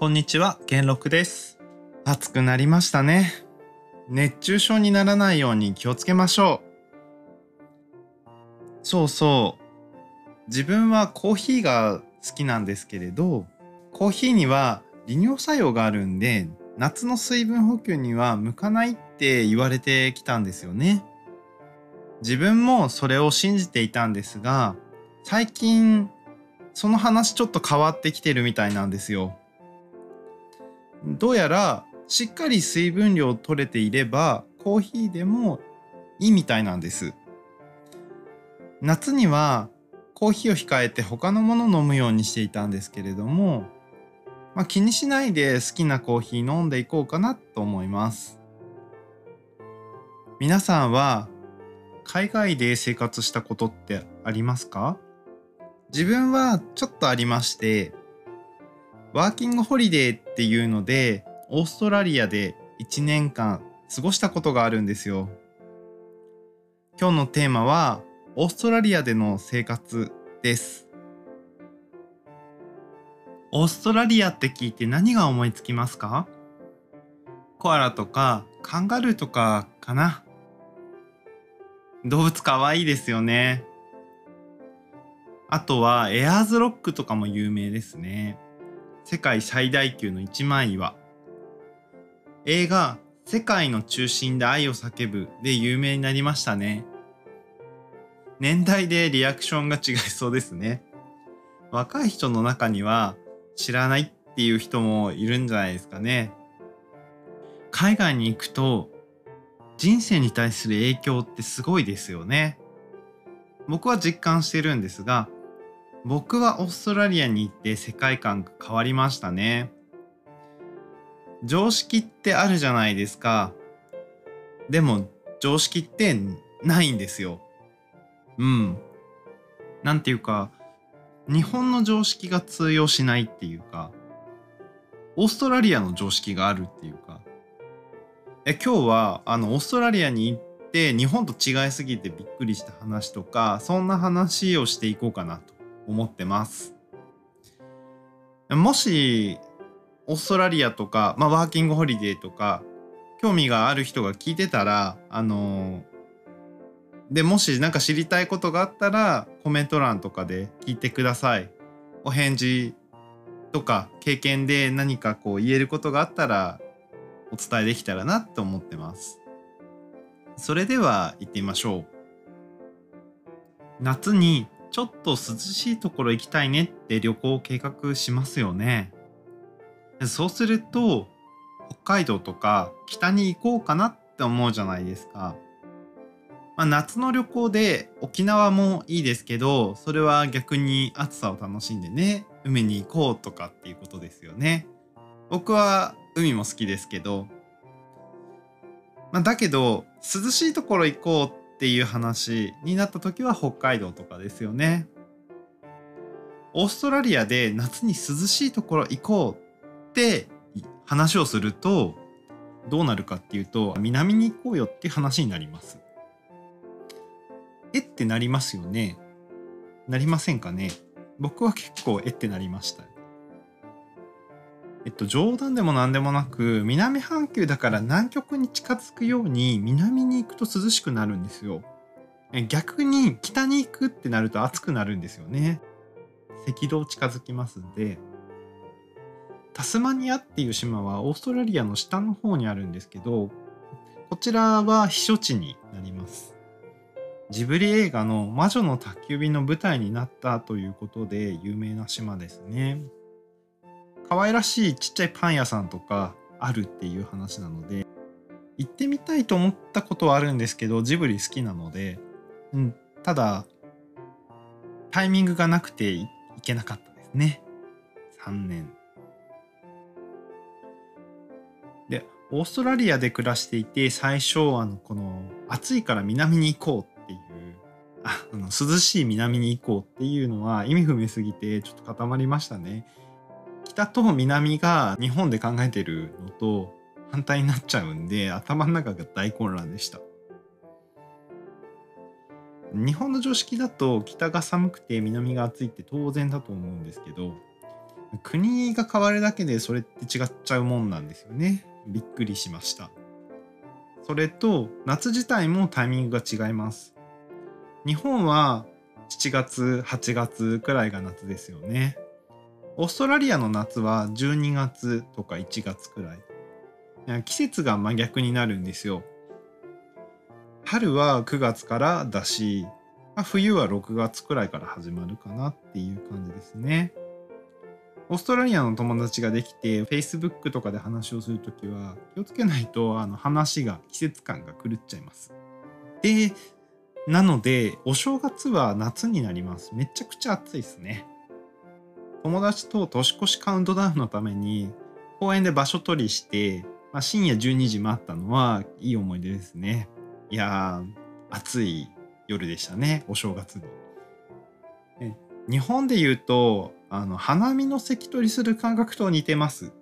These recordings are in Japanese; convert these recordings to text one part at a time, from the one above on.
こんにちは、元禄です。暑くなりましたね。熱中症にならないように気をつけましょう。そうそう。自分はコーヒーが好きなんですけれど、コーヒーには利尿作用があるんで、夏の水分補給には向かないって言われてきたんですよね。自分もそれを信じていたんですが、最近その話ちょっと変わってきてるみたいなんですよ。どうやらしっかり水分量取れていればコーヒーでもいいみたいなんです。夏にはコーヒーを控えて他のものを飲むようにしていたんですけれども、まあ、気にしないで好きなコーヒー飲んでいこうかなと思います。皆さんは海外で生活したことってありますか？自分はちょっとありましてワーキングホリデーっていうのでオーストラリアで1年間過ごしたことがあるんですよ。今日のテーマはオーストラリアでの生活です。オーストラリアって聞いて何が思いつきますか？コアラとかカンガルーとかかな。動物かわいいですよね。あとはエアーズロックとかも有名ですね。世界最大級の一枚岩。映画世界の中心で愛を叫ぶで有名になりましたね。年代でリアクションが違いそうですね。若い人の中には知らないっていう人もいるんじゃないですかね。海外に行くと人生に対する影響ってすごいですよね。僕は実感してるんですが、僕はオーストラリアに行って世界観が変わりましたね。常識ってあるじゃないですか。でも常識ってないんですよ。うん。なんていうか、日本の常識が通用しないっていうか、オーストラリアの常識があるっていうか。え今日はあのオーストラリアに行って日本と違いすぎてびっくりした話とかそんな話をしていこうかなと思ってます。もしオーストラリアとか、まあ、ワーキングホリデーとか興味がある人が聞いてたらあのでもし何か知りたいことがあったらコメント欄とかで聞いてください。お返事とか経験で何かこう言えることがあったらお伝えできたらなと思ってます。それでは行ってみましょう。夏にちょっと涼しいところ行きたいねって旅行を計画しますよね。そうすると北海道とか北に行こうかなって思うじゃないですか。まあ、夏の旅行で沖縄もいいですけどそれは逆に暑さを楽しんでね海に行こうとかっていうことですよね。僕は海も好きですけど、まあ、だけど涼しいところ行こうっていう話になった時は北海道とかですよね。オーストラリアで夏に涼しいところ行こうって話をするとどうなるかっていうと南に行こうよって話になります。えってなりますよね。なりませんかね僕は結構えってなりました。えっと、冗談でも何でもなく南半球だから南極に近づくように南に行くと涼しくなるんですよ。逆に北に行くってなると暑くなるんですよね。赤道近づきますんで。タスマニアっていう島はオーストラリアの下の方にあるんですけど、こちらは避暑地になります。ジブリ映画の魔女の宅急便の舞台になったということで有名な島ですね。可愛らしいちっちゃいパン屋さんとかあるっていう話なので行ってみたいと思ったことはあるんですけどジブリ好きなので、うん、ただタイミングがなくて行けなかったですね。3年。でオーストラリアで暮らしていて最初あのこの暑いから南に行こうっていうあの涼しい南に行こうっていうのは意味不明すぎてちょっと固まりましたね。北と南が日本で考えてるのと反対になっちゃうんで頭の中が大混乱でした。日本の常識だと北が寒くて南が暑いって当然だと思うんですけど国が変わるだけでそれって違っちゃうもんなんですよね。びっくりしました。それと夏自体もタイミングが違います。日本は7月8月くらいが夏ですよね。オーストラリアの夏は12月とか1月くらい季節が真逆になるんですよ春は9月からだし冬は6月くらいから始まるかなっていう感じですねオーストラリアの友達ができて Facebook とかで話をするときは気をつけないとあの話が季節感が狂っちゃいますでなので、お正月は夏になります。めちゃくちゃ暑いですね。友達と年越しカウントダウンのために公園で場所取りして、まあ、深夜12時待ったのはいい思い出ですね。いやー、暑い夜でしたね、お正月に。日本で言うと、あの、花見の関取りする感覚と似てます。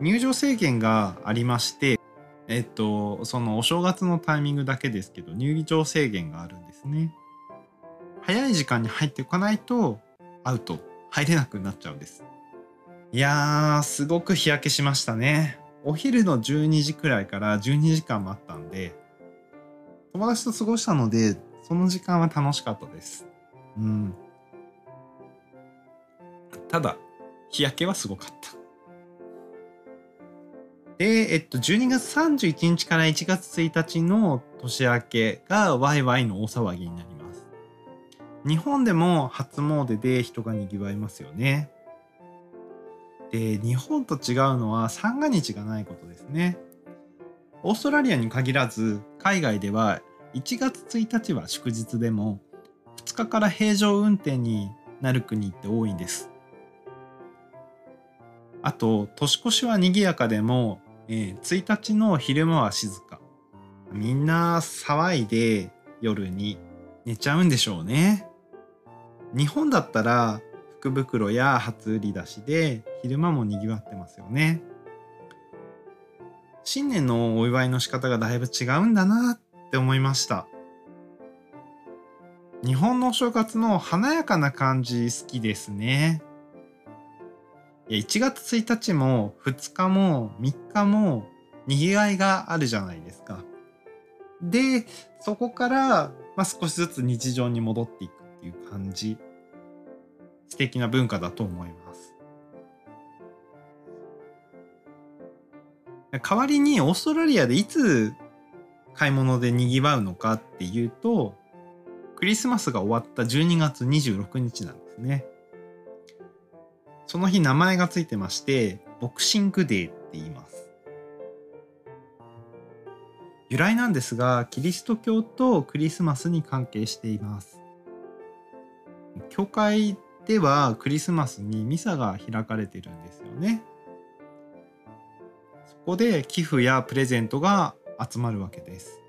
入場制限がありまして、えっと、そのお正月のタイミングだけですけど、入場制限があるんですね。早い時間に入っておかないと、アウト、入れなくなっちゃうんです。いやー、すごく日焼けしましたね。お昼の12時くらいから12時間待ったんで、友達と過ごしたので、その時間は楽しかったです。うん。ただ、日焼けはすごかった。で、えっと、12月31日から1月1日の年明けがワイワイの大騒ぎになります。日本でも初詣で人が賑わいますよね。で、日本と違うのは三が日がないことですね。オーストラリアに限らず、海外では1月1日は祝日でも、2日から平常運転になる国って多いんです。あと、年越しは賑やかでも、えー、1日の昼間は静か。みんな騒いで夜に寝ちゃうんでしょうね。日本だったら福袋や初売り出しで昼間も賑わってますよね。新年のお祝いの仕方がだいぶ違うんだなって思いました。日本のお正月の華やかな感じ好きですね。1月1日も2日も3日も賑わいがあるじゃないですか。で、そこから、ま、少しずつ日常に戻っていくっていう感じ。素敵な文化だと思います。代わりにオーストラリアでいつ買い物で賑わうのかっていうと、クリスマスが終わった12月26日なんですね。その日名前がついてまして、ボクシングデーって言います。由来なんですが、キリスト教とクリスマスに関係しています。教会ではクリスマスにミサが開かれてるんですよね。そこで寄付やプレゼントが集まるわけです。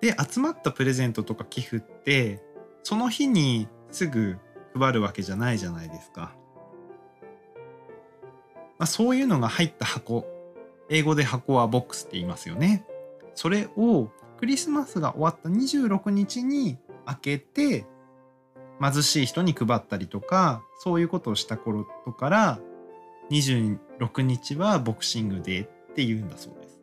で、集まったプレゼントとか寄付って、その日にすぐ配るわけじゃないじゃないですか。まあ、そういうのが入った箱英語で箱はボックスって言いますよね。それをクリスマスが終わった26日に開けて貧しい人に配ったりとかそういうことをした頃とから26日はボクシングデーって言うんだそうです。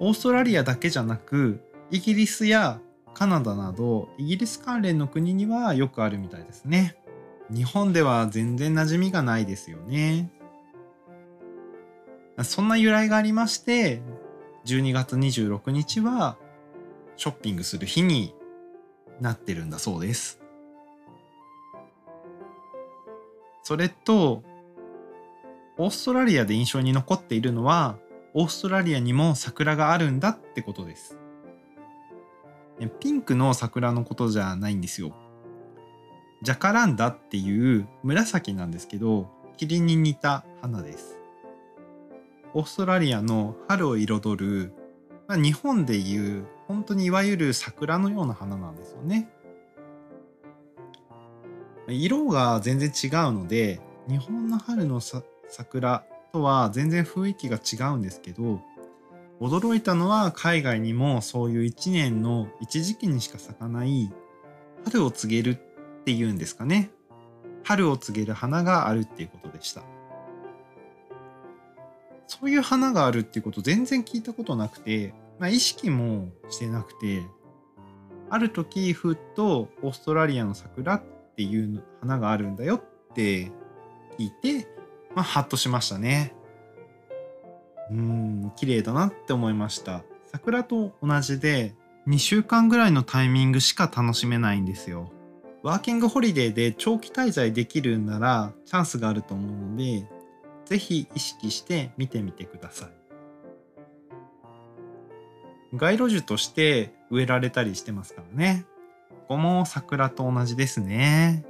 オーストラリアだけじゃなくイギリスやカナダなどイギリス関連の国にはよくあるみたいですね。日本では全然馴染みがないですよね。そんな由来がありまして、12月26日はショッピングする日になってるんだそうです。それと、オーストラリアで印象に残っているのは、オーストラリアにも桜があるんだってことです。ピンクの桜のことじゃないんですよ。ジャカランダっていう紫なんですけど、霧に似た花です。オーストラリアの春を彩る、まあ、日本でいう本当にいわゆる桜のような花なんですよね。色が全然違うので、日本の春の桜とは全然雰囲気が違うんですけど、驚いたのは海外にもそういう一年の一時期にしか咲かない春を告げるっていうんですかね春を告げる花があるっていうことでしたそういう花があるっていうこと全然聞いたことなくて、まあ、意識もしてなくてある時ふっとオーストラリアの桜っていう花があるんだよって聞いて、まあ、ハッとしましたね。うん綺麗だなって思いました。桜と同じで2週間ぐらいのタイミングしか楽しめないんですよ。ワーキングホリデーで長期滞在できるんならチャンスがあると思うので是非意識して見てみてください。街路樹として植えられたりしてますからね。ここも桜と同じですね。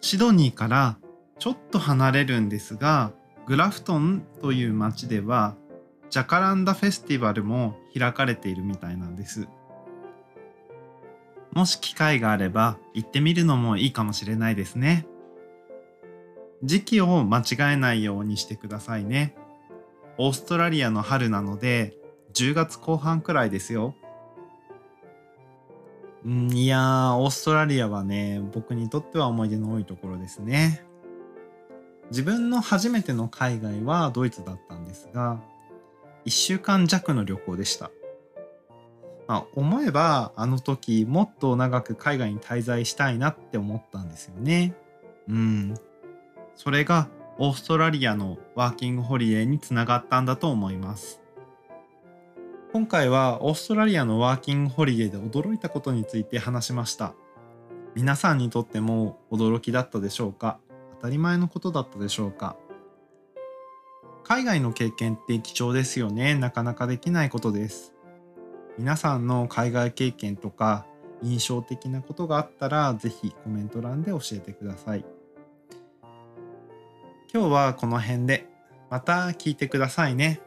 シドニーからちょっと離れるんですがグラフトンという町ではジャカランダフェスティバルも開かれているみたいなんです。もし機会があれば行ってみるのもいいかもしれないですね。時期を間違えないようにしてくださいねオーストラリアの春なので10月後半くらいですよんいやオーストラリアはね僕にとっては思い出の多いところですね自分の初めての海外はドイツだったんですが1週間弱の旅行でした。まあ、思えばあの時もっと長く海外に滞在したいなって思ったんですよね。うん。それがオーストラリアのワーキングホリデーにつながったんだと思います。今回はオーストラリアのワーキングホリデーで驚いたことについて話しました。皆さんにとっても驚きだったでしょうか？当たり前のことだったでしょうか？海外の経験って貴重ですよね。なかなかできないことです。皆さんの海外経験とか印象的なことがあったら、ぜひコメント欄で教えてください。今日はこの辺で、また聞いてくださいね。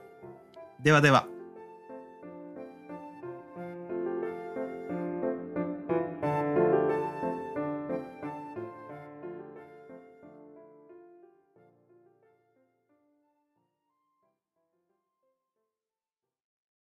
ではでは。